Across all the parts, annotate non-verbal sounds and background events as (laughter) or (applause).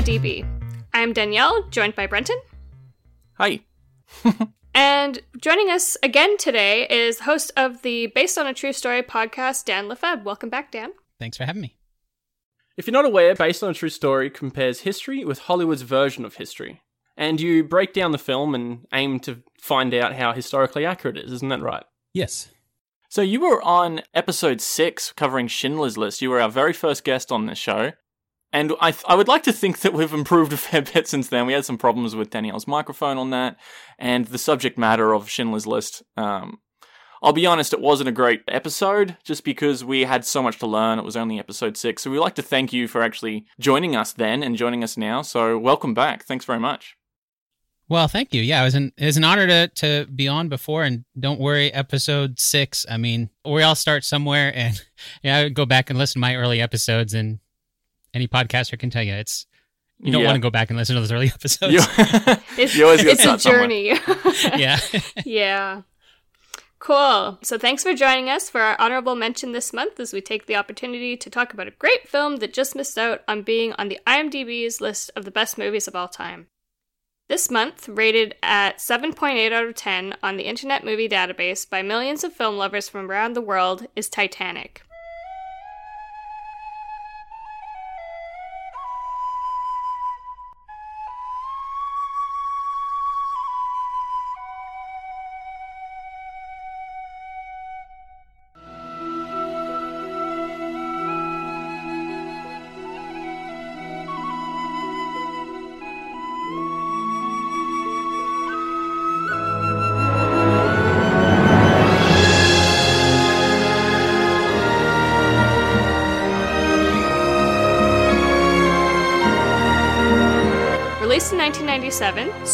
IRDB. I'm Danielle, joined by Brenton. Hi. (laughs) and joining us again today is host of the Based on a True Story podcast, Dan Lefebvre. Welcome back, Dan. Thanks for having me. If you're not aware, Based on a True Story compares history with Hollywood's version of history. And you break down the film and aim to find out how historically accurate it is, isn't that right? Yes. So you were on episode six covering Schindler's List. You were our very first guest on this show. And I, th- I would like to think (laughs) that we've improved a fair bit since then. We had some problems with Danielle's microphone on that, and the subject matter of Schindler's List. Um, I'll be honest, it wasn't a great episode, just because we had so much to learn. It was only episode six, so we'd like to thank you for actually joining us then and joining us now. So welcome back. Thanks very much. Well, thank you. Yeah, it was an it was an honor to to be on before, and don't worry, episode six. I mean, we all start somewhere, and (laughs) yeah, I go back and listen to my early episodes, and any podcaster can tell you it's you don't Yeah. want to go back and listen to those early (laughs) episodes. You, (laughs) It's, (laughs) you always it's a journey. yeah, yeah. Cool. So thanks for joining us for our honorable mention this month as we take the opportunity to talk about a great film that just missed out on being on the IMDb's list of the best movies of all time. This month, rated at 7.8 out of 10 on the Internet Movie Database by millions of film lovers from around the world, is Titanic.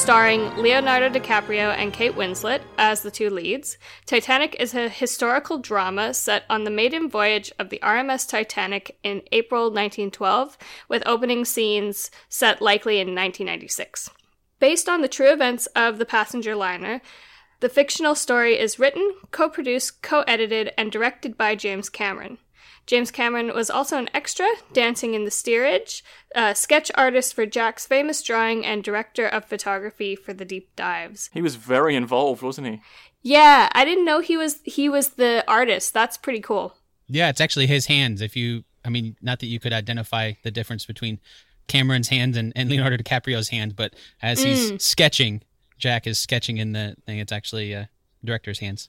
Starring Leonardo DiCaprio and Kate Winslet as the two leads, Titanic is a historical drama set on the maiden voyage of the RMS Titanic in April 1912, with opening scenes set likely in 1996. Based on the true events of the passenger liner, the fictional story is written, co produced, co edited, and directed by James Cameron. James Cameron was also an extra, dancing in the steerage, a sketch artist for Jack's famous drawing, and director of photography for the deep dives. He was very involved, wasn't he? Yeah, I didn't know he was he was the artist. That's pretty cool. yeah. It's actually his hands. If you, I mean, not that you could identify the difference between Cameron's hands and, and Leonardo DiCaprio's hands, but as he's Mm. sketching, Jack is sketching in the thing. It's actually uh, director's hands.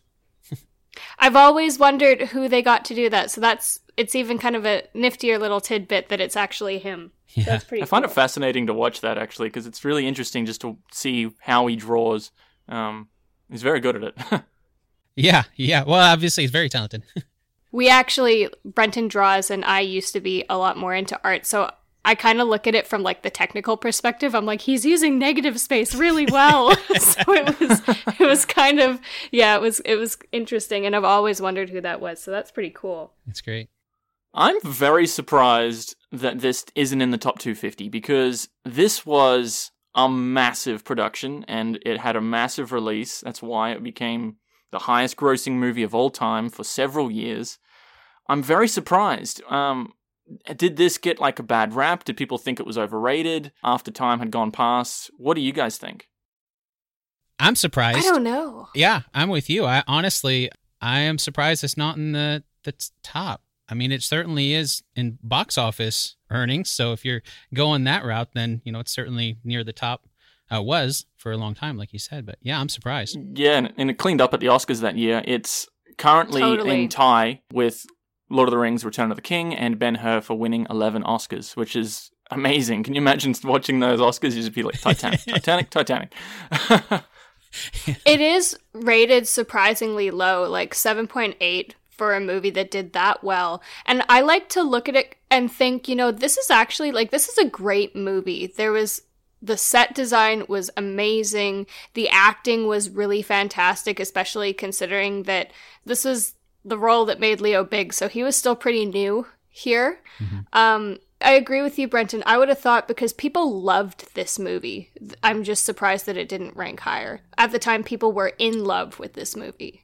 I've always wondered who they got to do that. So that's it's even kind of a niftier little tidbit that it's actually him. Yeah. That's pretty I find cool. it fascinating to watch that actually because it's really interesting just to see how he draws. Um, he's very good at it. (laughs) Yeah, yeah. Well, obviously, he's very talented. (laughs) We actually, Brenton draws, and I used to be a lot more into art. So I kind of look at it from like the technical perspective. I'm like, he's using negative space really well. (laughs) so it was, it was kind of, yeah, it was, it was interesting, and I've always wondered who that was. So that's pretty cool. It's great. I'm very surprised that this isn't in the top 250 because this was a massive production and it had a massive release. That's why it became the highest grossing movie of all time for several years. I'm very surprised. Um, did this get like a bad rap? Did people think it was overrated after time had gone past? What do you guys think? I'm surprised. I don't know. Yeah, I'm with you. I honestly, I am surprised it's not in the the top. I mean, it certainly is in box office earnings. So if you're going that route, then you know it's certainly near the top. Uh, was for a long time, like you said. But yeah, I'm surprised. Yeah, and, and it cleaned up at the Oscars that year. It's currently Totally. in tie with Lord of the Rings: Return of the King and Ben Hur for winning 11 Oscars, which is amazing. Can you imagine (laughs) watching those Oscars? You'd be like Titanic, (laughs) Titanic, Titanic. It is rated surprisingly low, like 7.8 for a movie that did that well. And I like to look at it and think, you know, this is actually like this is a great movie. There was the set design was amazing. The acting was really fantastic, especially considering that this was the role that made Leo big, so he was still pretty new here. Um I agree with you, Brenton. I would have thought because people loved this movie. I'm just surprised that it didn't rank higher. At the time, people were in love with this movie.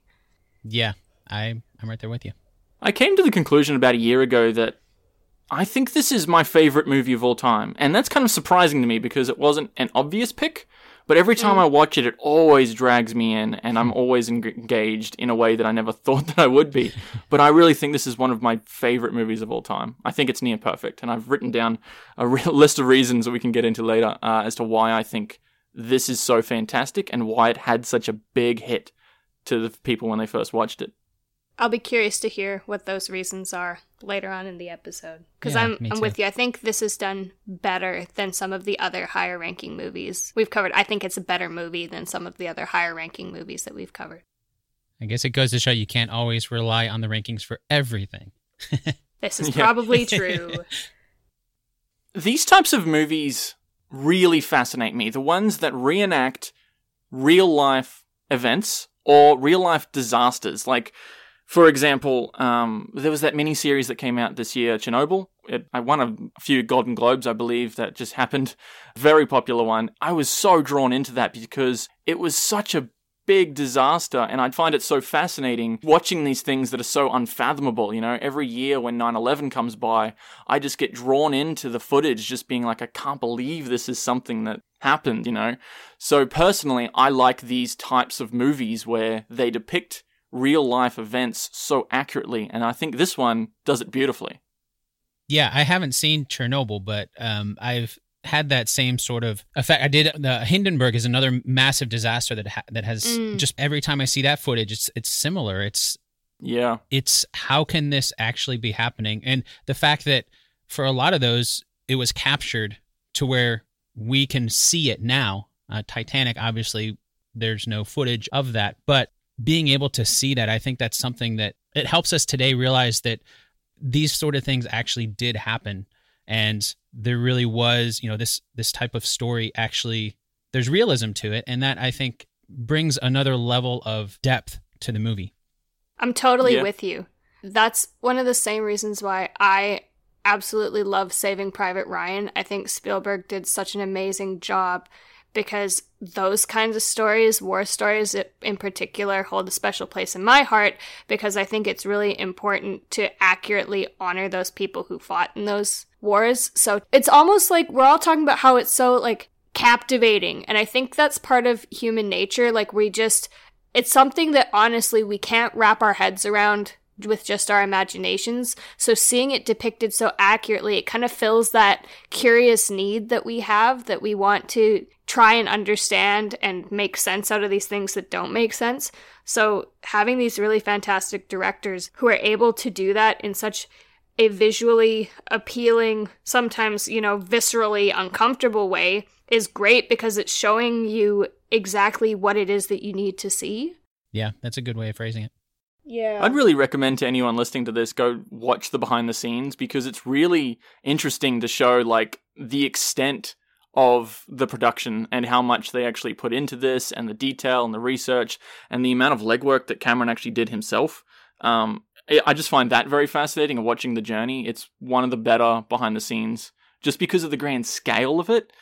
Yeah, I I'm right there with you. I came to the conclusion about a year ago that I think this is my favorite movie of all time. And that's kind of surprising to me because it wasn't an obvious pick. But every time I watch it, it always drags me in, and I'm (laughs) always engaged in a way that I never (laughs) thought that I would be. but I really think this is one of my favorite movies of all time. I think it's near perfect, and I've written down a re- (laughs) list of reasons that we can get into later uh, as to why I think this is so fantastic and why it had such a big hit to the people when they first watched it. I'll be curious to hear what those reasons are later on in the episode because Yeah, I'm I'm with you. I think this is done better than some of the other higher ranking movies we've covered. I think it's a better movie than some of the other higher ranking movies that we've covered. I guess it goes to show you can't always rely on the rankings for everything. (laughs) This is probably (laughs) true. (laughs) these types of movies really fascinate me. The ones that reenact real life events or real life disasters. Like, for example, um, there was that mini series that came out this year, Chernobyl. It, I won a few Golden Globes, I believe, that just happened. (laughs) Very popular one. I was so drawn into that because it was such a big disaster and I find it so fascinating watching these things that are so unfathomable, you know, every year when 9/11 comes by, I just get drawn into the footage just being like I can't believe this is something that happened, you know. So personally, I like these types of movies where they depict real life events so accurately and I think this one does it beautifully. Yeah, I haven't seen Chernobyl, but um, I've had that same sort of effect. I did the Hindenburg is another massive disaster that ha- that has Mm. just every time I see that footage, it's it's similar. It's Yeah. it's how can this actually be happening and the fact that for a lot of those it was captured to where we can see it now uh, titanic obviously there's no footage of that but being able to see that i think that's something that it helps us today realize that these sort of things actually did happen and there really was you know this this type of story actually there's realism to it and that i think brings another level of depth to the movie I'm totally Yeah. with you. That's one of the same reasons why I absolutely love Saving Private Ryan. I think Spielberg did such an amazing job because those kinds of stories, war stories in particular, hold a special place in my heart because I think it's really important to accurately honor those people who fought in those wars. So it's almost like we're all talking about how it's so like captivating. And I think that's part of human nature. Like we just, it's something that honestly we can't wrap our heads around with just our imaginations. So seeing it depicted so accurately, it kind of fills that curious need that we have that we want to try and understand and make sense out of these things that don't make sense. So having these really fantastic directors who are able to do that in such a visually appealing, sometimes, you know, viscerally uncomfortable way is great because it's showing you exactly what it is that you need to see. Yeah, that's a good way of phrasing it. Yeah. I'd really recommend to anyone listening to this go watch the behind the scenes because it's really interesting to show like the extent of the production and how much they actually put into this and the detail and the research and the amount of legwork that Cameron actually did himself. Um, I I just find that very fascinating and watching the journey. It's one of the better behind the scenes just because of the grand scale of it.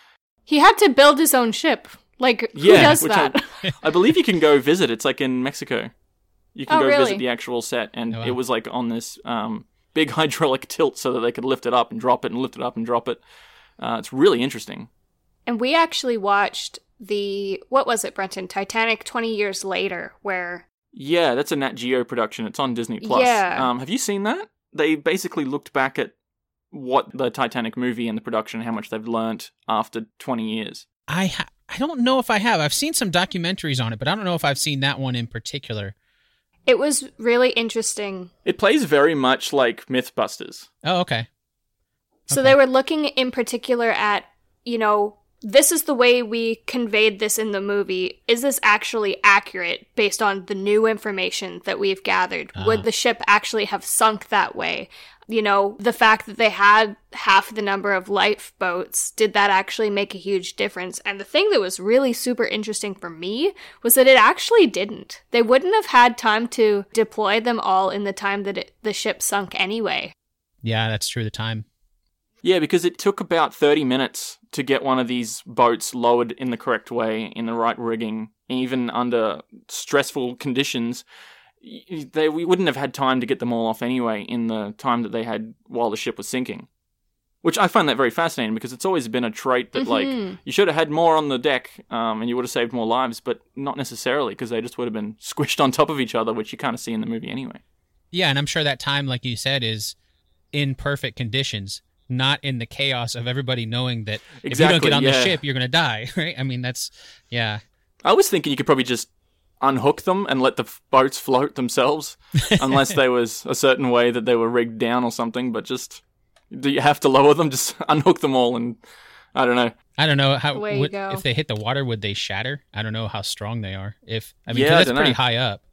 He had to build his own ship. Like, who Yeah, does which I- that? (laughs) I believe you can go visit. It's like in Mexico. You can Oh, go really? visit the actual set, and Oh, wow. it was like on this um, big (laughs) hydraulic tilt so that they could lift it up and drop it and lift it up and drop it. Uh, it's really interesting. And we actually watched the, what was it, Brenton? Titanic 20 years later, where Yeah, that's a Nat Geo production. It's on Disney Plus. Yeah. Um, have you seen that? They basically looked back at what the Titanic movie and the production, how much they've learnt after 20 years. I ha- I don't know if I have. I've seen some documentaries on it, but I don't know if I've seen that one in particular. it was really interesting. It plays very much like Mythbusters. Oh, okay. So Okay. they were looking in particular at, you know, this is the way we conveyed this in the movie. Is this actually accurate based on the new information that we've gathered? Ah. Would the ship actually have sunk that way? You know, the fact that they had half the number of lifeboats, did that actually make a huge difference? And the thing that was really super interesting for me was that it actually didn't. They wouldn't have had time to deploy them all in the time that it, the ship sunk anyway. Yeah, that's true. The time. Yeah, because it took about 30 minutes to get one of these boats lowered in the correct way, in the right rigging, even under stressful conditions. They, we wouldn't have had time to get them all off anyway in the time that they had while the ship was sinking. which I find that very fascinating because it's always been a trait that like Mhm. you should have had more on the deck, um, and you would have saved more lives, but not necessarily because they just would have been (laughs) squished on top of each other, which you kind of see in the movie anyway. Yeah, and I'm sure that time, like you said, is in perfect conditions, not in the chaos of everybody knowing that if you don't get on the ship, you're gonna die. (laughs) Right? I mean, that's yeah. I was thinking you could probably just unhook them and let the f- boats float themselves, (laughs) unless there was a certain way that they were rigged down or something. But just do you have to lower them? (laughs) Just unhook them all, and I don't know. I don't know how Way would, go. if they hit the water, would they shatter? I don't know how strong they are. If I mean, Yeah, I that's don't pretty know. high up.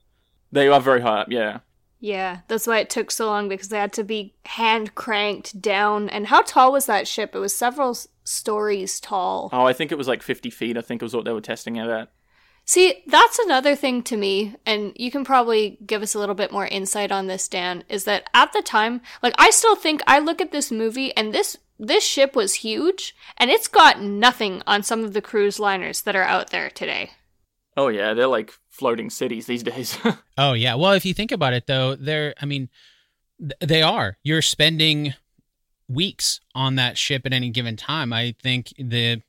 They are very high up. Yeah, Yeah, that's why it took so long because they had to be hand cranked down. And how tall was that ship? It was several stories tall. Oh, I think it was like 50 feet. I think it was what they were testing it at. See, that's another thing to me, and you can probably give us a little bit more insight on this, Dan, is that at the time, like I still think I look at this movie and this this ship was huge, and it's got nothing on some of the cruise liners that are out there today. Oh yeah, they're like floating cities these days. (laughs) Oh yeah. Well, if you think about it, though, they're I mean, th- they are. You're spending weeks on that ship at any given time. I think the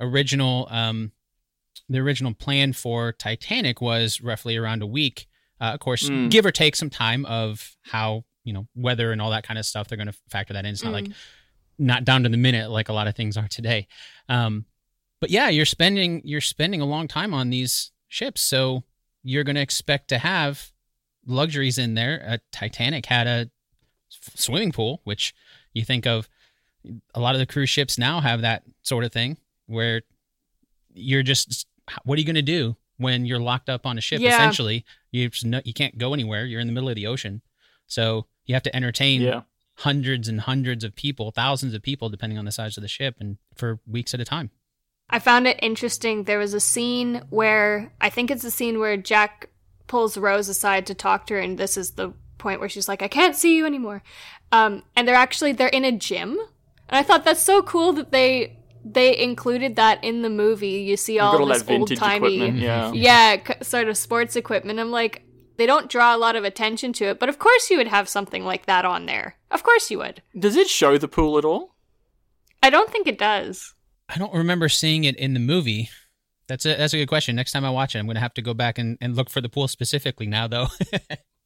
original um, the original plan for Titanic was roughly around a week. Uh, of course, Mm. give or take some time of how you know weather and all that kind of stuff. They're going to factor that in. It's not like not down to the minute like a lot of things are today. Um, but yeah, you're spending you're spending a long time on these ships, so you're going to expect to have luxuries in there. A Titanic had a swimming pool, which you think of. A lot of the cruise ships now have that sort of thing where you're just what are you going to do when you're locked up on a ship? Yeah. Essentially, you no, you can't go anywhere. You're in the middle of the ocean, so you have to entertain yeah. hundreds and hundreds of people, thousands of people, depending on the size of the ship, and for weeks at a time. I found it interesting. There was a scene where I think it's the scene where Jack pulls Rose aside to talk to her, and this is the point where she's like, "I can't see you anymore." Um, and they're actually they're in a gym, and I thought that's so cool that they they included that in the movie. You see all all this old timey, equipment. Yeah. yeah, sort of sports equipment. I'm like, they don't draw a lot of attention to it, but of course you would have something like that on there. Of course you would. Does it show the pool at all? I don't think it does. I don't remember seeing it in the movie. That's a that's a good question. Next time I watch it, I'm going to have to go back and, and look for the pool specifically now, though. (laughs)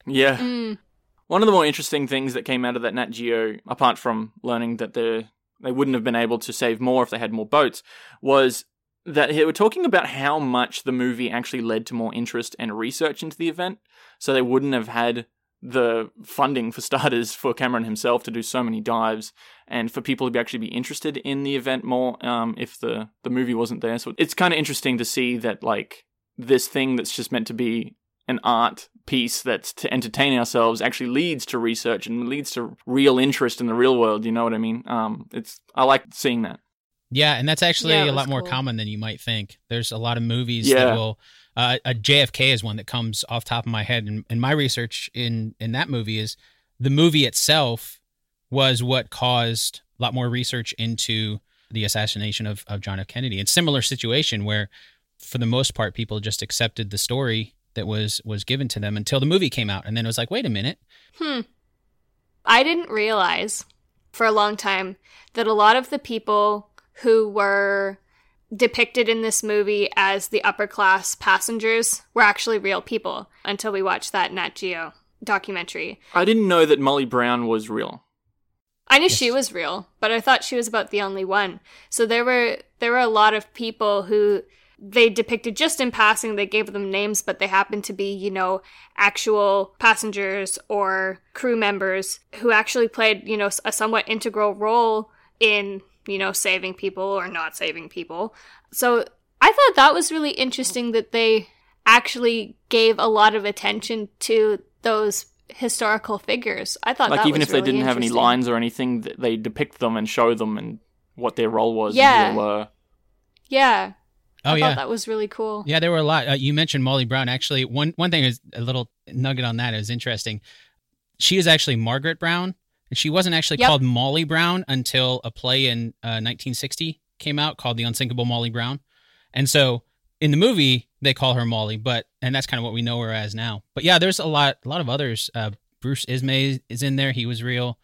Yeah. Mm. One of the more interesting things that came out of that Nat Geo, apart from learning that they they wouldn't have been able to save more if they had more boats, was that they were talking about how much the movie actually led to more interest and research into the event. So they wouldn't have had the funding for starters for Cameron himself to do so many dives and for people to actually be interested in the event more um, if the, the movie wasn't there. So it's kind of interesting to see that like this thing that's just meant to be an art piece that's to entertain ourselves actually leads to research and leads to real interest in the real world. You know what I mean? Um, it's I like seeing that. yeah, and that's actually Yeah, a lot was more common than you might think. There's a lot of movies Yeah. that will. Uh, a JFK is one that comes off top of my head, and, and my research in in that movie is the movie itself was what caused a lot more research into the assassination of, of John F. Kennedy. It's similar situation where, for the most part, people just accepted the story that was was given to them until the movie came out, and then it was like, wait a minute, Hmm. I didn't realize for a long time that a lot of the people who were depicted in this movie as the upper class passengers were actually real people until we watched that Nat Geo documentary. I didn't know that Molly Brown was real. I knew she was real, but I thought she was about the only one. So there were there were a lot of people who they depicted just in passing. They gave them names, but they happened to be, you know, actual passengers or crew members who actually played, you know, a somewhat integral role in, you know, saving people or not saving people. So I thought that was really interesting that they actually gave a lot of attention to those historical figures. I thought Like that even was if they didn't have any lines or anything, th- they depict them and show them and what their role was. Yeah. they were. Yeah. oh I yeah, that was really cool. Yeah, there were a lot. Uh, you mentioned Molly Brown. Actually, one one thing is a little nugget on that is interesting. She is actually Margaret Brown, and she wasn't actually Yep. called Molly Brown until a play in uh, 1960 came out called The Unsinkable Molly Brown. And so in the movie they call her Molly, but and that's kind of what we know her as now. But yeah, there's a lot a lot of others. Uh, Bruce Ismay is in there. He was real.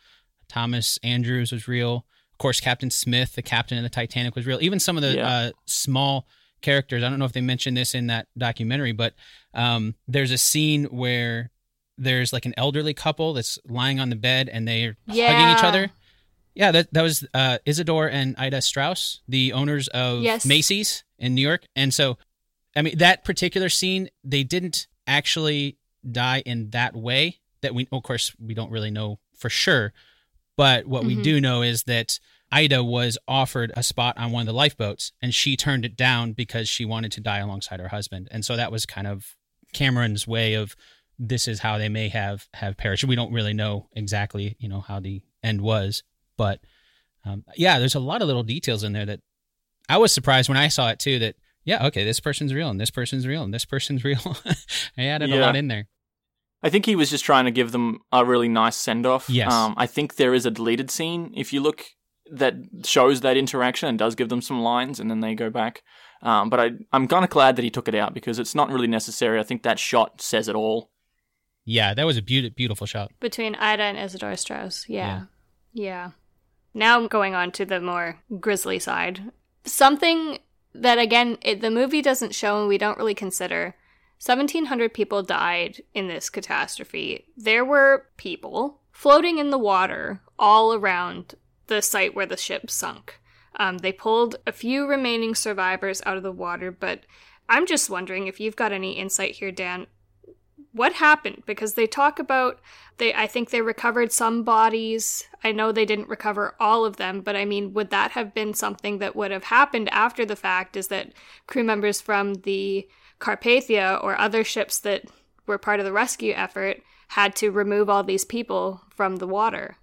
Thomas Andrews was real. Of course, Captain Smith, the captain of the Titanic, was real. Even some of the Yeah. uh, small characters. I don't know if they mentioned this in that documentary, but um, there's a scene where there's like an elderly couple that's lying on the bed and they're hugging each other. Yeah, that that was uh, Isidor and Ida Straus, the owners of Yes. Macy's in New York. And so, I mean, that particular scene, they didn't actually die in that way. That we, of course, we don't really know for sure. But what we Mhm. do know is that Ida was offered a spot on one of the lifeboats, and she turned it down because she wanted to die alongside her husband. And so that was kind of Cameron's way of this is how they may have have perished. We don't really know exactly, you know, how the end was, but um, yeah, there's a lot of little details in there that I was surprised when I saw it too. That yeah, okay, this person's real and this person's real and this person's (laughs) real. I added a lot in there. I think he was just trying to give them a really nice send off. Yes. Um, I think there is a deleted scene if you look that shows that interaction and does give them some lines, and then they go back. Um, but I, I'm kind of glad that he took it out because it's not really necessary. I think that shot says it all. Yeah, that was a beautiful, beautiful shot. Between Ida and Isidor Straus. Yeah. Yeah. Now going on to the more grisly side. Something that, again, it, the movie doesn't show and we don't really consider. 1,700 people died in this catastrophe. There were people floating in the water all around the site where the ship sunk. Um, they pulled a few remaining survivors out of the water, but I'm just wondering if you've got any insight here, Dan. What happened? Because they talk about they I think they recovered some bodies. I know they didn't recover all of them, but I mean, would that have been something that would have happened after the fact? Is that crew members from the Carpathia or other ships that were part of the rescue effort had to remove all these people from the water?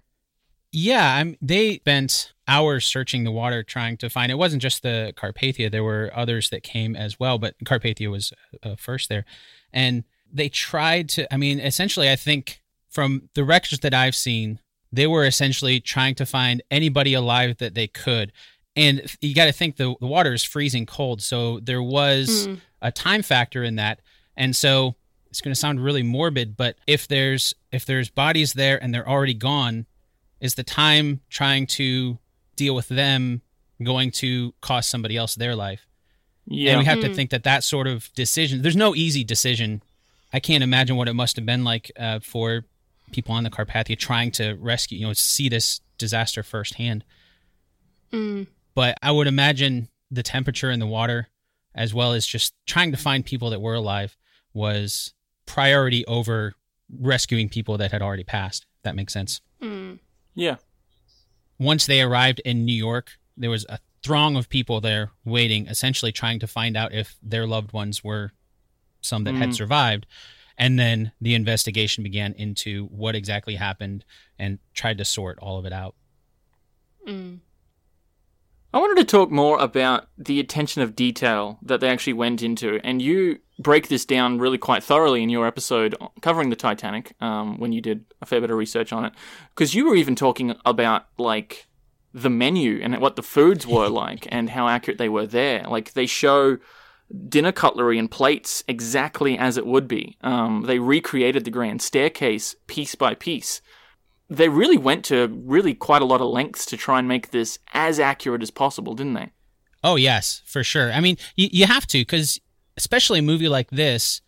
Yeah, I'm, they spent hours searching the water trying to find. It wasn't just the Carpathia; there were others that came as well, but Carpathia was uh, first there, and they tried to. I mean, essentially, I think from the records that I've seen, they were essentially trying to find anybody alive that they could. And you got to think the, the water is freezing cold, so there was Mm. a time factor in that, and so it's going to sound really morbid, but if there's if there's bodies there and they're already gone, is the time trying to deal with them going to cost somebody else their life? Yeah. And we have to Hmm. think that that sort of decision. There's no easy decision. I can't imagine what it must have been like uh, for people on the Carpathia trying to rescue, you know, see this disaster firsthand. Mm. But I would imagine the temperature in the water, as well as just trying to find people that were alive, was priority over rescuing people that had already passed. If that makes sense. Mm. yeah. once they arrived in New York, there was a throng of people there waiting, essentially trying to find out if their loved ones were some that had Mm. survived. And then the investigation began into what exactly happened and tried to sort all of it out. Mm. I wanted to talk more about the attention of detail that they actually went into, and you break this down really quite thoroughly in your episode covering the Titanic um, when you did a fair bit of research on it, because you were even talking about like the menu and what the foods were (laughs) like and how accurate they were there. Like they show dinner cutlery and plates exactly as it would be. Um, they recreated the grand staircase piece by piece they really went to really quite a lot of lengths to try and make this as accurate as possible, didn't they? Oh, yes, for sure. I mean, you, you have to, because especially a movie like this,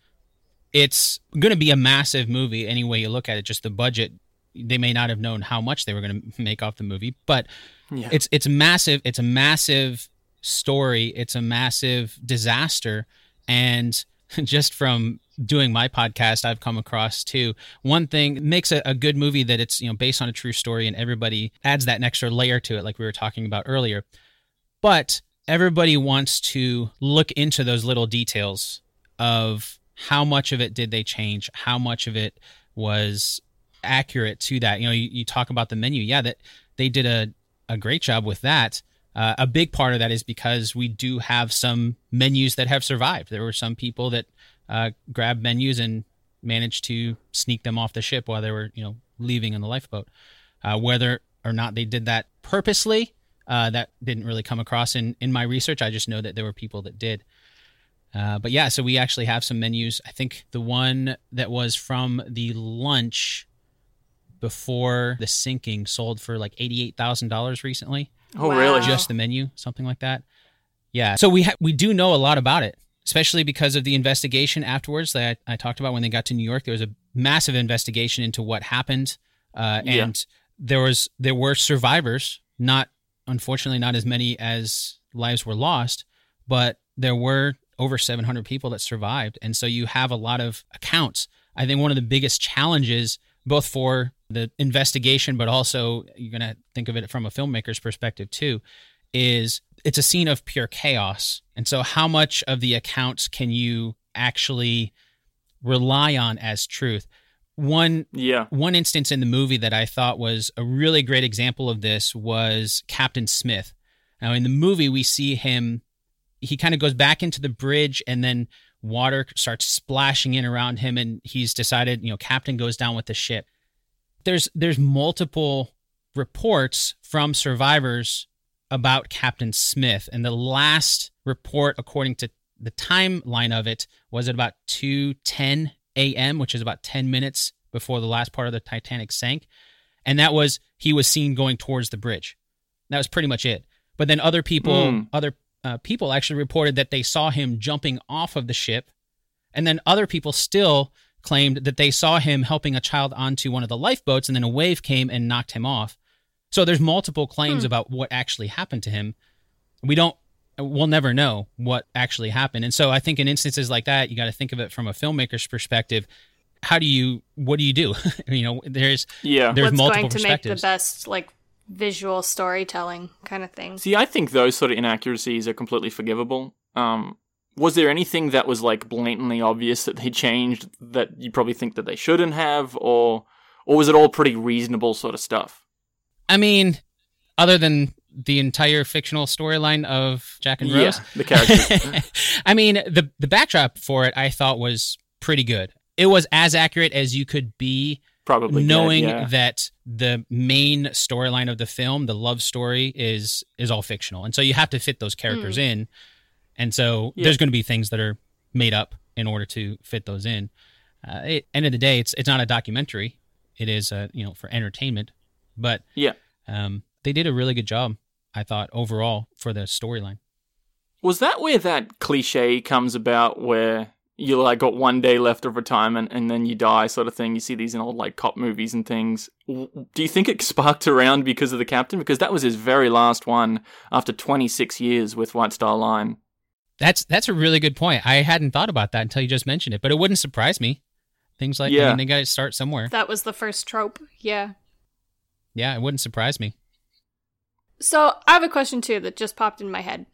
it's going to be a massive movie any way you look at it. Just the budget, they may not have known how much they were going to make off the movie, but Yeah. it's it's massive. It's a massive story. It's a massive disaster, and (laughs) just from doing my podcast, I've come across too. One thing makes a, a good movie that it's you know based on a true story, and everybody adds that extra layer to it, like we were talking about earlier. But everybody wants to look into those little details of how much of it did they change, how much of it was accurate to that. You know, you, you talk about the menu, yeah, that they did a a great job with that. Uh, a big part of that is because we do have some menus that have survived. There were some people that uh, grabbed menus and managed to sneak them off the ship while they were, you know, leaving in the lifeboat. Uh, whether or not they did that purposely, uh, that didn't really come across in in my research. I just know that there were people that did. Uh, but yeah, so we actually have some menus. I think the one that was from the lunch before the sinking sold for like $88,000 recently. Oh, Wow. really? Just the menu, something like that. Yeah. So we ha- we do know a lot about it, especially because of the investigation afterwards that I, I talked about when they got to New York. There was a massive investigation into what happened, uh, Yeah. and there was there were survivors. Not unfortunately, not as many as lives were lost, but there were over 700 people that survived, and so you have a lot of accounts. I think one of the biggest challenges, both for the investigation, but also you're going to think of it from a filmmaker's perspective too, is it's a scene of pure chaos. And so, how much of the accounts can you actually rely on as truth? One Yeah. one instance in the movie that I thought was a really great example of this was Captain Smith. Now, in the movie, we see him, he kind of goes back into the bridge and then water starts splashing in around him, and he's decided, you know, Captain goes down with the ship. There's there's multiple reports from survivors about Captain Smith, and the last report, according to the timeline of it, was at about 2:10 a.m., which is about 10 minutes before the last part of the Titanic sank, and that was he was seen going towards the bridge. That was pretty much it. But then other people, Mm. other uh, people actually reported that they saw him jumping off of the ship, and then other people still claimed that they saw him helping a child onto one of the lifeboats, and then a wave came and knocked him off. So there's multiple claims Hmm. about what actually happened to him. We don't we'll never know what actually happened. And so I think in instances like that, you got to think of it from a filmmaker's perspective. How do you what do you do? (laughs) you know, there's Yeah. there's What's multiple going to make the best like visual storytelling kind of thing? See, I think those sort of inaccuracies are completely forgivable. Um, was there anything that was like blatantly obvious that they changed that you probably think that they shouldn't have, or or was it all pretty reasonable sort of stuff? I mean, other than the entire fictional storyline of Jack and Rose. Yeah, the characters. (laughs) I mean, the the backdrop for it I thought was pretty good. It was as accurate as you could be probably good, knowing yeah. that the main storyline of the film, the love story, is is all fictional, and so you have to fit those characters hmm. in. And so Yeah. there's going to be things that are made up in order to fit those in. Uh, it, end of the day, it's it's not a documentary. It is, uh, you know, for entertainment. But Yeah. um, they did a really good job, I thought, overall for the storyline. Was that where that cliche comes about where you like got one day left of retirement and then you die sort of thing? You see these in old like cop movies and things. Do you think it (laughs) sparked around because of the captain? Because that was his very last one after 26 years with White Star Line. That's that's a really good point. I hadn't thought about that until you just mentioned it, but it wouldn't surprise me. Things like I Yeah. mean, they got to start somewhere. That was the first trope. Yeah. Yeah, it wouldn't surprise me. So I have a question too that just popped in my head.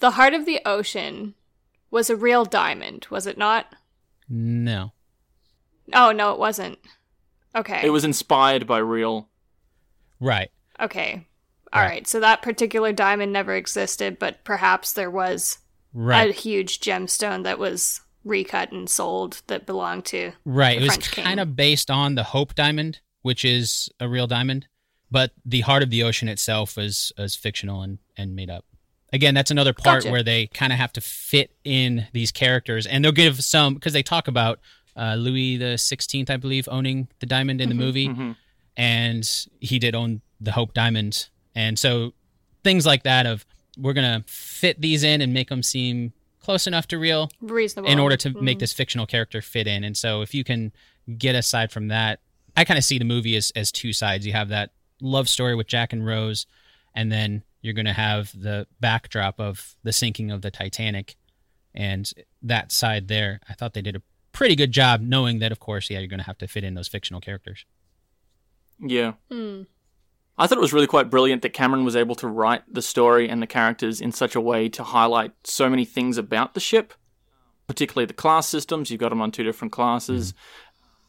The heart of the ocean was a real diamond, was it not? No. Oh no, it wasn't. Okay. It was inspired by real. Right. okay. All Right. right. So that particular diamond never existed, but perhaps there was a huge gemstone that was recut and sold that belonged to. right. It was kind of based on the Hope Diamond, which is a real diamond, but the heart of the ocean itself was is fictional and and made up. Again, that's another part Gotcha. where they kind of have to fit in these characters, and they'll give some because they talk about uh, Louis the Sixteenth, I believe, owning the diamond in the movie. Mhm. and he did own the Hope Diamond, and so things like that of we're gonna fit these in and make them seem close enough to real Reasonable. in order to make Mm. this fictional character fit in. And so if you can get aside from that, I kind of see the movie as as two sides. You have that love story with Jack and Rose, and then you're gonna have the backdrop of the sinking of the Titanic, and that side there. I thought they did a pretty good job, knowing that of course, yeah, you're gonna have to fit in those fictional characters. Yeah. Hmm. I thought it was really quite brilliant that Cameron was able to write the story and the characters in such a way to highlight so many things about the ship, particularly the class systems. You've got them on two different classes.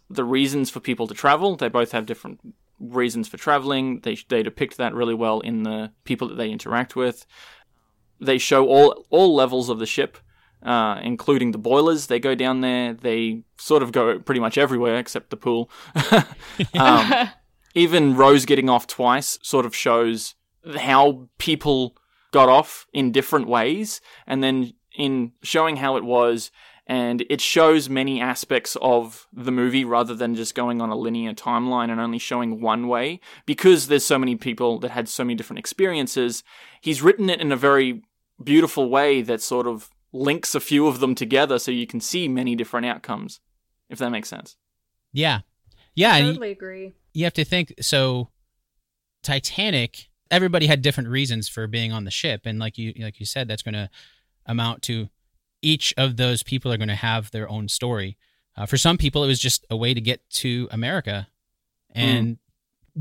The reasons for people to travel, they both have different reasons for traveling. They, they depict that really well in the people that they interact with. They show all, all levels of the ship, uh, including the boilers. They go down there. They sort of go pretty much everywhere except the pool. (laughs) um, (laughs) even Rose getting off twice sort of shows how people got off in different ways, and then in showing how it was and it shows many aspects of the movie rather than just going on a linear timeline and only showing one way. Because there's so many people that had so many different experiences, he's written it in a very beautiful way that sort of links a few of them together so you can see many different outcomes, if that makes sense. Yeah. Yeah. I and totally agree. you have to think so Titanic, everybody had different reasons for being on the ship. And like you like you said, that's gonna amount to each of those people are going to have their own story. Uh, for some people, it was just a way to get to America. And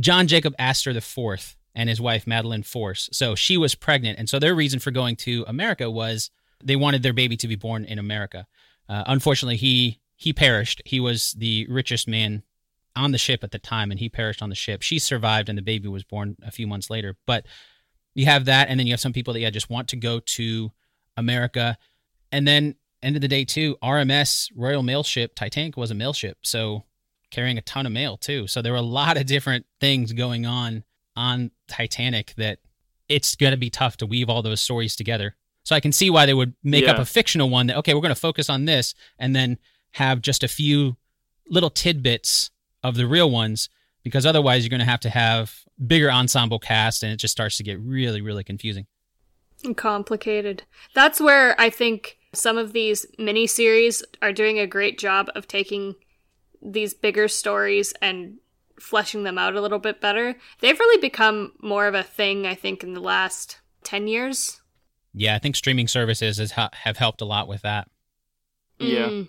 John Jacob Astor the Fourth and his wife Madeleine Force. So she was pregnant, and so their reason for going to America was they wanted their baby to be born in America. Uh, unfortunately, he he perished. He was the richest man on the ship at the time, and he perished on the ship. She survived, and the baby was born a few months later. But you have that, and then you have some people that yeah just want to go to America, and then end of the day too, RMS Royal Mail Ship Titanic was a mail ship, so carrying a ton of mail too. So there were a lot of different things going on on Titanic that it's going to be tough to weave all those stories together. So I can see why they would make up a fictional one that okay, we're going to focus on this and then have just a few little tidbits of the real ones because otherwise you're going to have to have bigger ensemble cast and it just starts to get really really confusing. And complicated. That's where I think some of these miniseries are doing a great job of taking these bigger stories and fleshing them out a little bit better. They've really become more of a thing, I think, in the last 10 years. Yeah, I think streaming services has, ha- have helped a lot with that. Yeah. Mm.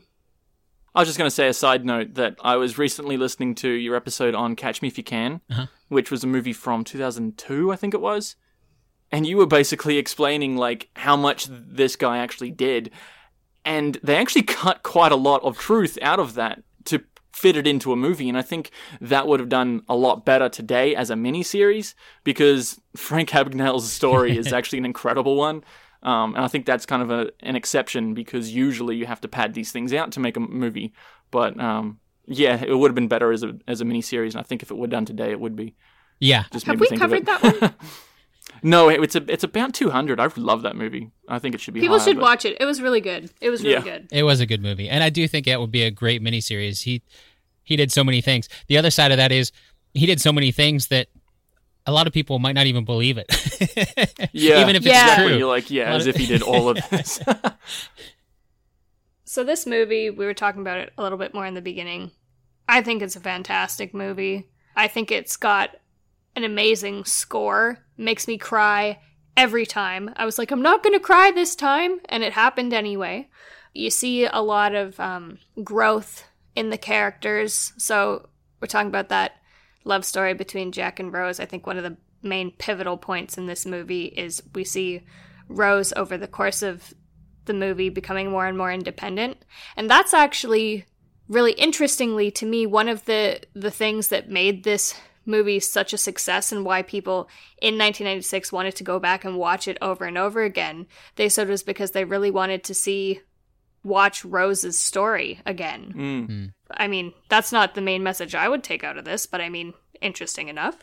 I was just going to say a side note that I was recently listening to your episode on Catch Me If You Can, Uh-huh. which was a movie from 2002, I think it was. And you were basically explaining like how much this guy actually did. And they actually cut quite a lot of truth out of that to fit it into a movie. And I think that would have done a lot better today as a miniseries because Frank Abagnale's story is (laughs) actually an incredible one. Um, and I think that's kind of a, an exception because usually you have to pad these things out to make a movie. But um, yeah, it would have been better as a as a miniseries, and I think if it were done today, it would be. Yeah, Just Have me we think covered of that one? (laughs) no, it- it's a, it's about two hundred. I love that movie. I think it should be. People higher, should but- watch it. It was really good. It was really Yeah. good. it was a good movie, and I do think it would be a great miniseries. He he did so many things. The other side of that is he did so many things that a lot of people might not even believe it. Yeah, (laughs) even if Yeah. it's Exactly. true. You're like, yeah, as if he did all of (laughs) this. (laughs) So this movie, we were talking about it a little bit more in the beginning. I think it's a fantastic movie. I think it's got an amazing score. Makes me cry every time. I was like, I'm not going to cry this time, and it happened anyway. You see a lot of um, growth in the characters. So we're talking about that love story between Jack and Rose. I think one of the main pivotal points in this movie is we see Rose over the course of the movie becoming more and more independent. And that's actually really interestingly to me one of the the things that made this movie such a success and why people in 1996 wanted to go back and watch it over and over again. They said it was because they really wanted to see watch Rose's story again. Mm. I mean, that's not the main message I would take out of this, but I mean, interesting enough.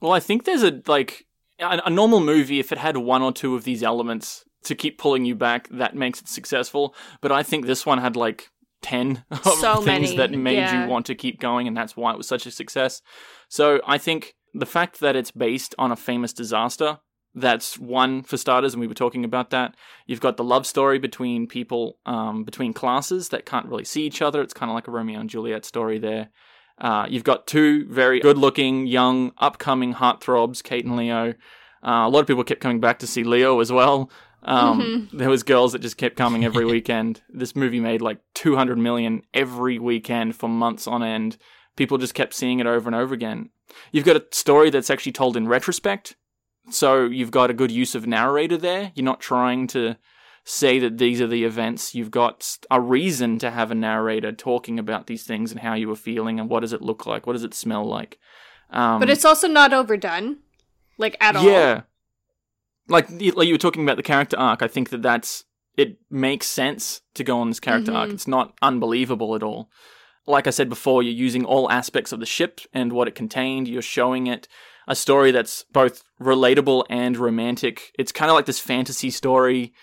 Well, I think there's a like a, a normal movie if it had one or two of these elements to keep pulling you back, that makes it successful. But I think this one had like ten (laughs) of So things many, that made yeah. you want to keep going, and that's why it was such a success. So I think the fact that it's based on a famous disaster. That's one for starters, and we were talking about that. You've got the love story between people, um, between classes that can't really see each other. It's kind of like a Romeo and Juliet story there. Uh, you've got two very good looking, young, upcoming heartthrobs, Kate and Leo. Uh, a lot of people kept coming back to see Leo as well. Um, There was girls that just kept coming every (laughs) weekend. This movie made like 200 million every weekend for months on end. People just kept seeing it over and over again. You've got a story that's actually told in retrospect. So you've got a good use of narrator there. You're not trying to say that these are the events. You've got a reason to have a narrator talking about these things and how you were feeling and what does it look like, what does it smell like. Um, But it's also not overdone, like at all. yeah, like like you were talking about the character arc. I think that that's it makes sense to go on this character arc. Mhm. It's not unbelievable at all. Like I said before, you're using all aspects of the ship and what it contained. You're showing it a story that's both relatable and romantic. It's kind of like this fantasy story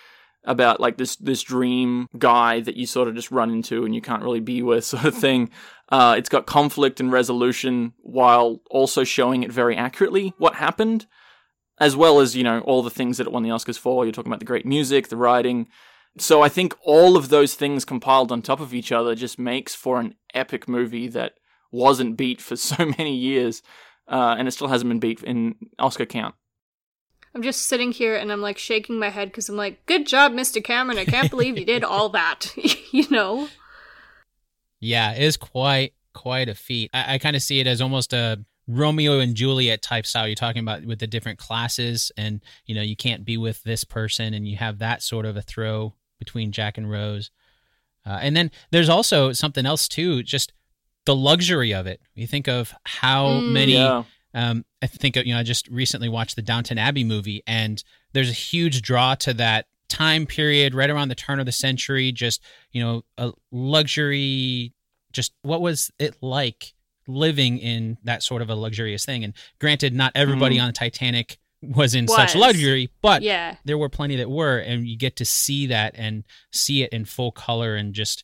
about like this this dream guy that you sort of just run into and you can't really be with (laughs) sort of thing. Uh, it's got conflict and resolution while also showing it very accurately what happened, as well as you know all the things that it won the Oscars for. You're talking about the great music, the writing. So I think all of those things compiled on top of each other just makes for an epic movie that wasn't beat for (laughs) so many years, uh, and it still hasn't been beat in Oscar count. I'm just sitting here and I'm like shaking my head because I'm like, good job, Mr. Cameron. I can't believe you did (laughs) all that. (laughs) you know? Yeah, it is quite quite a feat. I, I kind of see it as almost a Romeo and Juliet type style. You're talking about with the different classes, and you know you can't be with this person, and you have that sort of a throw between Jack and Rose. Uh, and then there's also something else too, just the luxury of it. You think of how Mm. many Yeah. um, I think you know I just recently watched the Downton Abbey movie, and there's a huge draw to that time period right around the turn of the century. Just you know, a luxury. Just what was it like living in that sort of a luxurious thing? And granted, not everybody Mhm. on the Titanic was in such luxury, but Yeah. there were plenty that were, and you get to see that and see it in full color and just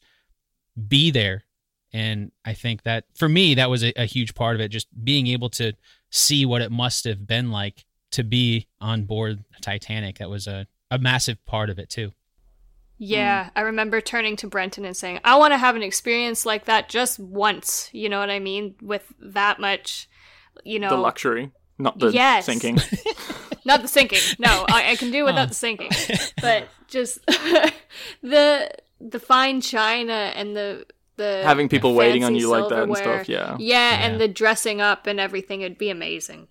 be there. And I think that for me, that was a, a huge part of it, just being able to see what it must have been like to be on board Titanic. That was a, a massive part of it, too. Yeah, mm. I remember turning to Brenton and saying, I want to have an experience like that just once. You know what I mean? With that much, you know. The luxury, not the Yes. sinking. (laughs) Not the sinking. No, I, I can do (laughs) without Oh. the sinking. Oh. But just (laughs) the the fine china and the the Having people waiting on you like that and stuff. Yeah. Yeah, Yeah. and the dressing up and everything, it'd be amazing.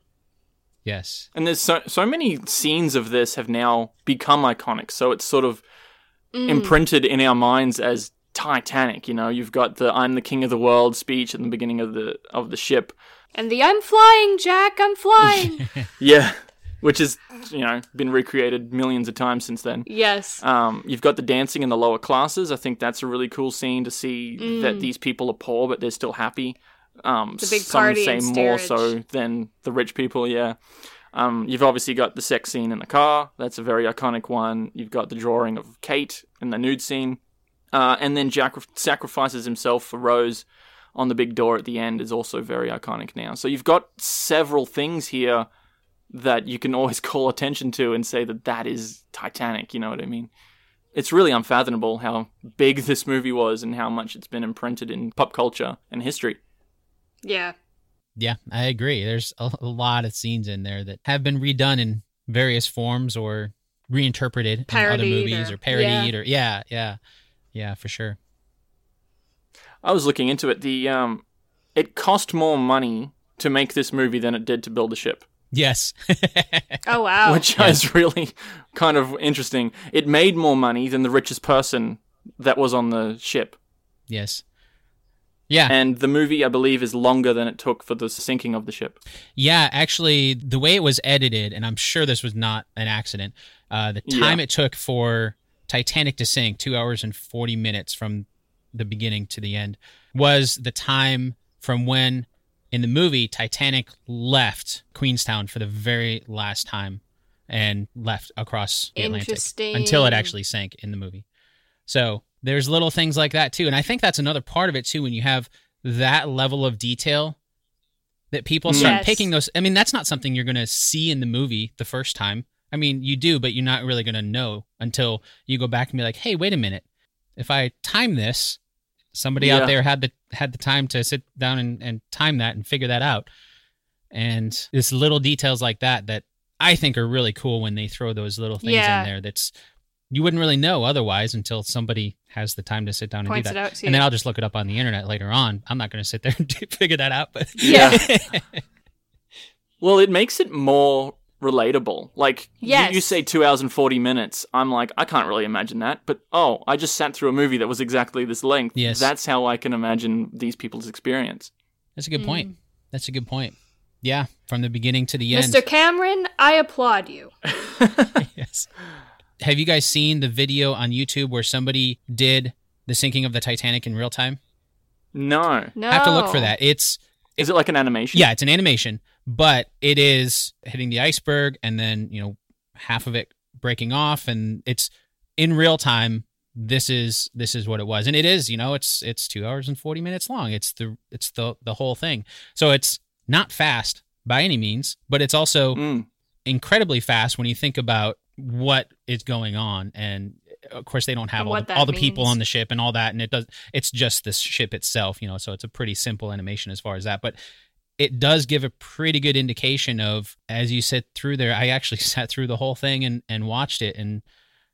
Yes. And there's so so many scenes of this have now become iconic. So it's sort of Mm. imprinted in our minds as Titanic. You know, you've got the "I'm the king of the world" speech at the beginning of the of the ship. And the I'm flying, Jack, I'm flying. (laughs) Yeah, which has you know been recreated millions of times since then. yes. Um, you've got the dancing in the lower classes. I think that's a really cool scene to see that Mm. these people are poor but they're still happy. Um, The big some party say more so than the rich people. Yeah. Um, you've obviously got the sex scene in the car. That's a very iconic one. You've got the drawing of Kate in the nude scene, uh, and then Jack sacrifices himself for Rose on the big door at the end is also very iconic now. So you've got several things here that you can always (laughs) call attention to and say that that is Titanic. You know what I mean? It's really unfathomable how big (laughs) this movie was and how much it's been imprinted in pop culture and history. Yeah. Yeah, I agree. There's a, a lot of scenes in there that have been redone in various forms or reinterpreted in other movies or- or, parodied or yeah, yeah, yeah, for sure. I was looking into it. The um, it cost more money to make this movie than it did to build the ship, Yes. Oh (laughs) wow. which is really kind of interesting. It made more money than the richest person that was on the ship, yes. Yeah. and the movie, I believe, is longer than it took for the sinking of the ship. Yeah, actually, the way it was edited, and I'm sure this was not an accident, uh, the time Yeah. it took for Titanic to sink, two hours and 40 minutes from the beginning to the end, was the time from when in the movie Titanic left Queenstown for the very last time and left across the Atlantic until it actually sank in the movie. So there's little things like that too. And I think that's another part of it too when you have that level of detail that people start Yes. taking those I mean that's not something you're going to see in the movie the first time. I mean, you do, but you're not really going to know until you go back and be like, "Hey, wait a minute. If I time this, somebody Yeah. out there had the had the time to sit down and, and time that and figure that out." And it's little details like that that I think are really cool when they throw those little things Yeah. in there. That's you wouldn't really know otherwise until somebody has the time to sit down and Points do it that. out to And then. I'll just look it up on the internet later on. I'm not going to sit there (laughs) and do, figure that out, but Yeah. (laughs) Well, it makes it more relatable. Like you- Yes. you, say two hours and forty minutes. I'm like, I can't really imagine that. But oh, I just sat through a movie that was exactly this length. Yes. That's how I can imagine these people's experience. that's a good Mm. point. That's a good point. Yeah, from the beginning to the end. Mr. Cameron, I applaud you. (laughs) yes. Have you guys seen the video on YouTube where somebody did the sinking of the Titanic in real time? No. No. I have to look for that. It's Is it like an animation? yeah, it's an animation, but it is hitting the iceberg and then, you know, half of it breaking off and it's in real time, this is this is what it was, and it is. You know, it's it's two hours and forty minutes long. It's the it's the the whole thing. So it's not fast by any means, but it's also Mm. incredibly fast when you think about what is going on and of course they don't have all the, all the people on the ship and all that and it does it's just this ship itself you know so it's a pretty simple animation as far as that but it does give a pretty good indication of as you sit through there i actually (laughs) sat through the whole thing and and watched it and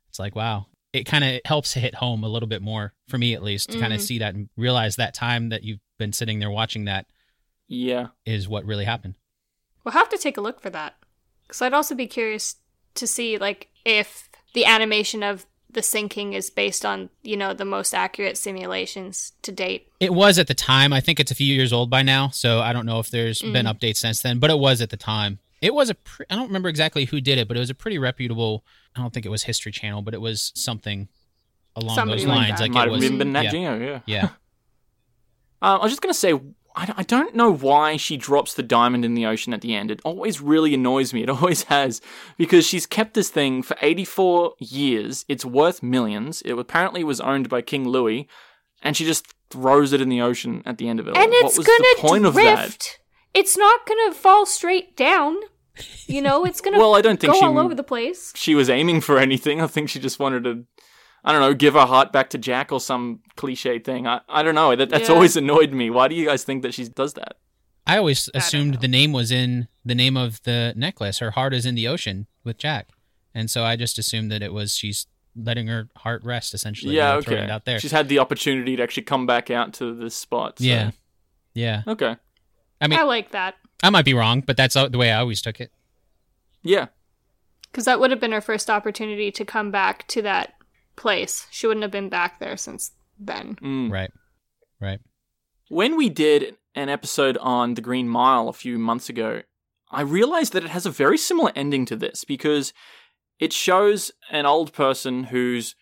it's like wow it kind of helps hit home a little bit more for me at least to kind of Mhm. see that and realize that time that you've been sitting there watching that Yeah. is what really happened We'll have to take a look for that. Because I'd also be curious to see, like, if the animation of the sinking is based on, you know, the most accurate simulations to date. It was at the time. I think it's a few years old by now, so I don't know if there's been Mm. updates since then. But it was at the time. It was a. Pre- I don't remember exactly who did it, but it was a pretty reputable. I don't think it was History Channel, but it was something along Somebody those like lines. that. Like, Might it have was. even been Nat yeah, Geo, yeah. yeah. Uh, (laughs) I was just going to say, I, I don't know why she drops the diamond in the ocean at the end. It always really annoys me. It (laughs) always has. Because she's kept this thing for 84 years. It's worth millions. It apparently was owned by King Louis. And she just throws it in the ocean at the end of it. and what it's gonna the point of that? drift. It's not gonna fall straight down. You know, it's gonna (laughs) Well, I don't think go she all over the place. she was aiming for anything. I think she just wanted to, I don't know, give her heart back to Jack or some cliche thing. I, I don't know. That, that's Yeah. always annoyed me. Why do you guys think that she does that? I always assumed know. the name was in the name of the necklace. Her heart is in the ocean with Jack, and so I just assumed that it was she's letting her heart rest essentially. yeah, know, throwing okay. it out there. She's had the opportunity to actually come back out to this spot. so- Yeah. Yeah. Okay. I mean, I like that. I might be wrong, but that's the way I always took it. Yeah. Because that would have been her first opportunity to come back to that place. She wouldn't have been back there since then. Mm. Right. Right. When we did an episode on The Green Mile a few months ago, I realized that it has a very similar ending to this because it shows an old person who's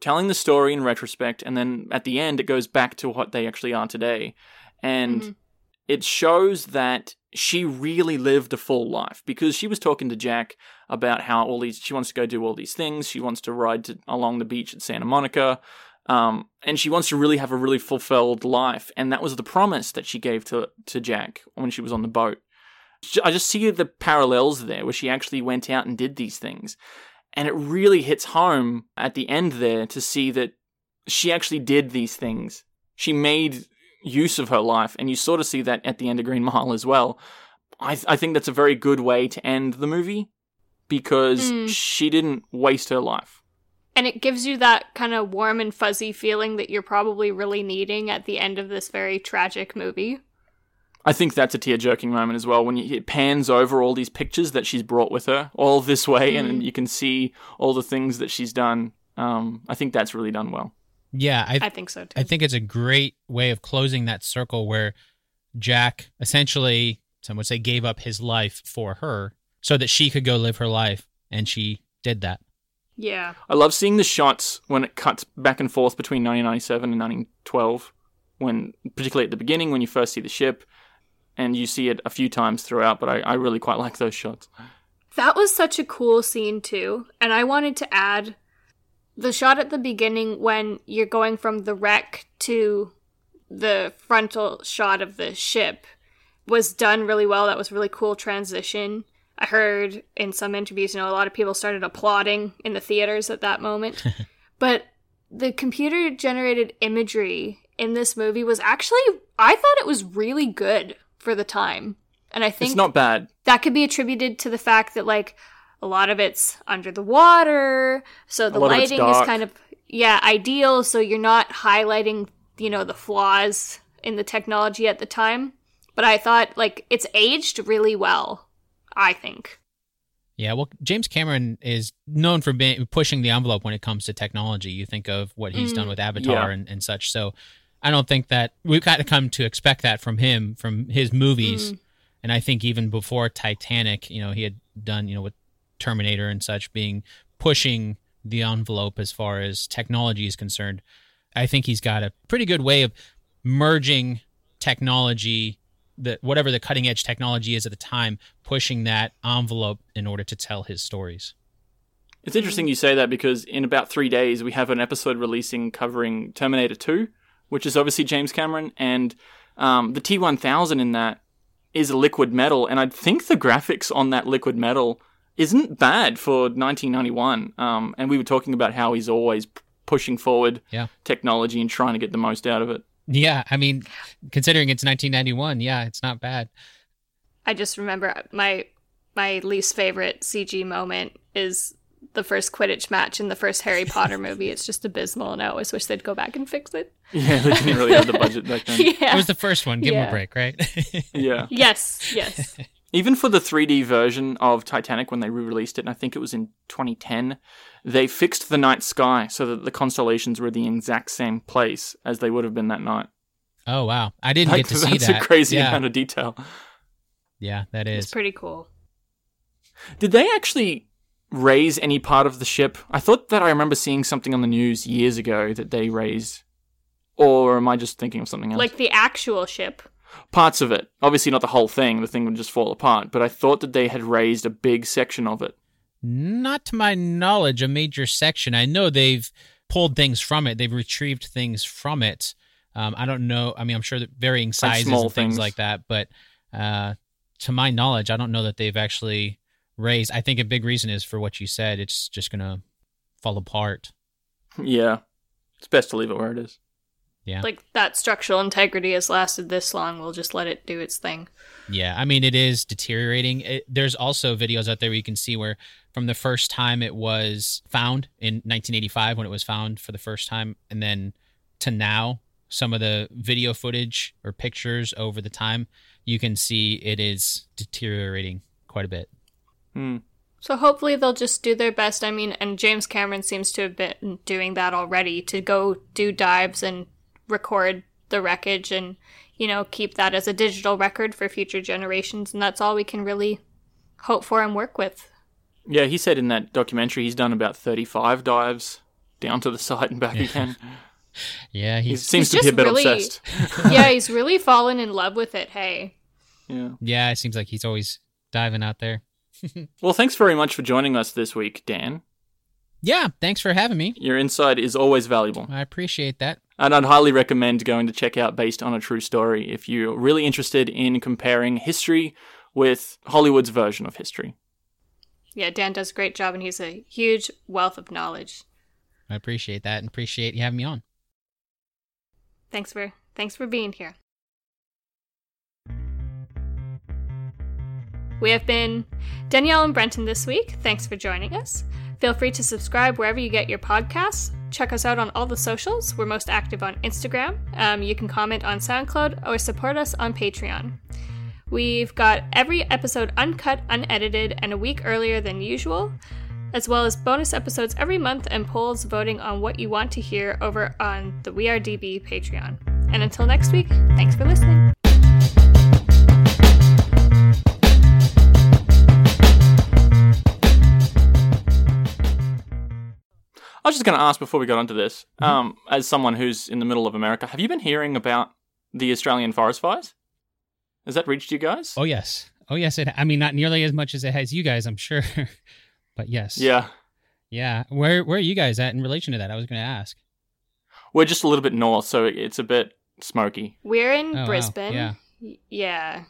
telling the story in retrospect, and then at the end, it goes back to what they actually are today. And Mhm. it shows that she really lived a full life because she was talking to Jack about how all these she wants to go do all these things. She wants to ride to, along the beach at Santa Monica, um, and she wants to really have a really fulfilled life. And that was the promise that she gave to to Jack when she was on the boat. I just see the parallels there where she actually went out and did these things, and it really hits home at the end there to see that she actually did these things. She made use of her life, and you sort of see that at the end of Green Mile as well. I, I think that's a very good way to end the movie because Mm. she didn't waste her life. And it gives you that kind of warm and fuzzy feeling that you're probably really needing at the end of this very tragic movie. I think that's a tear jerking moment as well when you, it pans over all these pictures that she's brought with her all this way, and Mm. you can see all the things that she's done. Um, I think that's really done well. Yeah, I I think so too. I think it's a great way of closing that circle where Jack essentially, some would say, gave up his life for her so that she could go live her life, and she did that. yeah. I love seeing the shots when it cuts back and forth between 1997 and 1912, when particularly at the beginning when you first see the ship, and you see it a few times throughout. But I, I really quite like those shots. That was such a cool scene too. And I wanted to add the shot at the beginning when you're going from the wreck to the frontal shot of the ship was done really well. That was a really cool transition. I heard in some interviews, you know, a lot of people started applauding in the theaters at that moment. (laughs) but the computer generated imagery in this movie was actually I thought it was really good for the time. And I think It's not bad. that could be attributed to the fact that like a lot of it's under the water so the lot of it's lighting is kind of yeah ideal so you're not highlighting you know the flaws in the technology at the time but i thought like it's aged really well i think Yeah, well, James Cameron is known for being, pushing the envelope when it comes to technology. You think of what he's Mm. done with Avatar Yeah. and, and such. So I don't think that we've got to come to expect that from him, from his movies. Mm. And I think even before Titanic, you know, he had done, you know, with Terminator and such, being pushing the envelope as far as technology is concerned. I think he's got a pretty good way of merging technology that whatever the cutting edge technology is at the time, pushing that envelope in order to tell his stories. It's interesting you say that because in about three days we have an episode releasing covering Terminator 2, which is obviously James Cameron, and um, the T1000 in that is a liquid metal, and I think the graphics on that liquid metal isn't bad for 1991. Um, and we were talking about how he's always pushing forward Yeah. technology and trying to get the most out of it. Yeah, I mean, considering it's 1991, yeah, it's not bad. I just remember uh, my my least favorite CG moment is the first Quidditch match in the first Harry Potter (laughs) movie. It's just abysmal, and I always wish they'd go back and fix it. Yeah, they didn't really have the budget back then. (laughs) Yeah. It was the first one. Give him Yeah. a break, right? (laughs) Yeah. yes. Yes. Even for the 3D version of Titanic when they re-released it, and I think it was in 2010, they fixed the night sky so that the constellations were the exact same place as they would have been that night. oh wow, I didn't Like, get to see that. that's that. a crazy yeah. amount of detail. Yeah, that is. It's pretty cool. Did they actually raise any part of the ship? I thought that I remember seeing something on the news years ago that they raised. Or am I just thinking of something else? Like the actual ship. Parts of it. Obviously not the whole thing, the thing would just fall apart, but I thought that they had raised a big section of it. Not to my knowledge, a major section. I know they've pulled things from it. They've retrieved things from it. Um, I don't know. I mean, I'm sure that varying sizes small and things things. like that, but uh, to my knowledge, I don't know that they've actually raised. I think a big reason is for what you said. It's just gonna fall apart. (laughs) Yeah. It's best to leave it where it is. Yeah. Like that structural integrity has lasted this long. We'll just let it do its thing. Yeah, I mean it is deteriorating. It, there's also videos out there where you can see where from the first time it was found in 1985 when it was found for the first time, and then to now, some of the video footage or pictures over the time, you can see it is deteriorating quite a bit. Hmm. So hopefully they'll just do their best. I mean, and James Cameron seems to have been doing that already to go do dives and record the wreckage and, you know, keep that as a digital record for future generations. And that's all we can really hope for and work with. Yeah, he said in that documentary he's done about 35 dives down to the site and back again. (laughs) Yeah, He seems He's to be a bit really- obsessed. (laughs) yeah, he's really fallen in love with it. Hey. Yeah. yeah, it seems like he's always diving out there. (laughs) Well, thanks very much for joining us this week, Dan. Yeah, thanks for having me. Your insight is always valuable. I appreciate that. And I'd highly recommend going to check out Based on a True Story if you're really interested in comparing history with Hollywood's version of history. Yeah, Dan does a great job and he's a huge wealth of knowledge. I appreciate that and appreciate you having me on. Thanks for thanks for being here. We have been Danielle and Brenton this week. Thanks for joining us. Feel free to subscribe wherever you get your podcasts. Check us out on all the socials. We're most active on Instagram. Um, you can comment on SoundCloud or support us on Patreon. We've got every episode uncut, unedited, and a week earlier than usual, as well as bonus episodes every month and polls voting on what you want to hear over on the We Are DB Patreon. And until next week, thanks for listening. Was just going to ask before we got onto this, Mm-hmm. um, as someone who's in the middle of America, have you been hearing about the Australian forest fires? Has that reached you guys? Oh yes, oh yes. It. I mean, not nearly as much as it has you guys, I'm sure, (laughs) but yes. Yeah, Yeah. Where Where are you guys at in relation to that? I was going to ask. we're just a little bit north, so it's a bit smoky. We're in Oh, wow. Brisbane. Yeah. Yeah.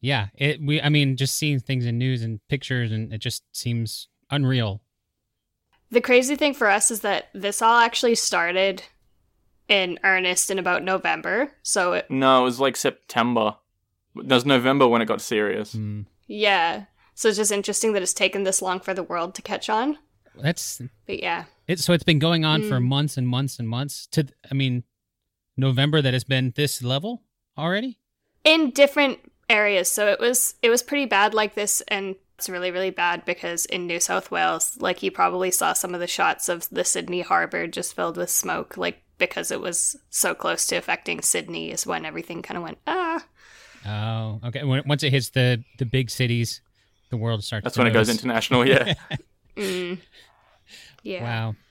Yeah. It. We. I mean, just seeing things in news and pictures, and it just seems unreal. The crazy thing for us is that this all actually started in earnest in about November. So, it, No, it was like September. It was November when it got serious. Mm. yeah. So it's just interesting that it's taken this long for the world to catch on. That's But yeah. it. So it's been going on for Mm. months and months and months. To. I mean, November that has been this level already. in different areas so it was it was pretty bad like this and it's really really bad because in new south wales like you probably saw some of the shots of the sydney harbor just filled with smoke like because it was so close to affecting sydney is when everything kind of went ah Oh, okay. When, once it hits the the big cities, the world starts. That's to when it goes international, yeah. (laughs) mm. yeah Wow.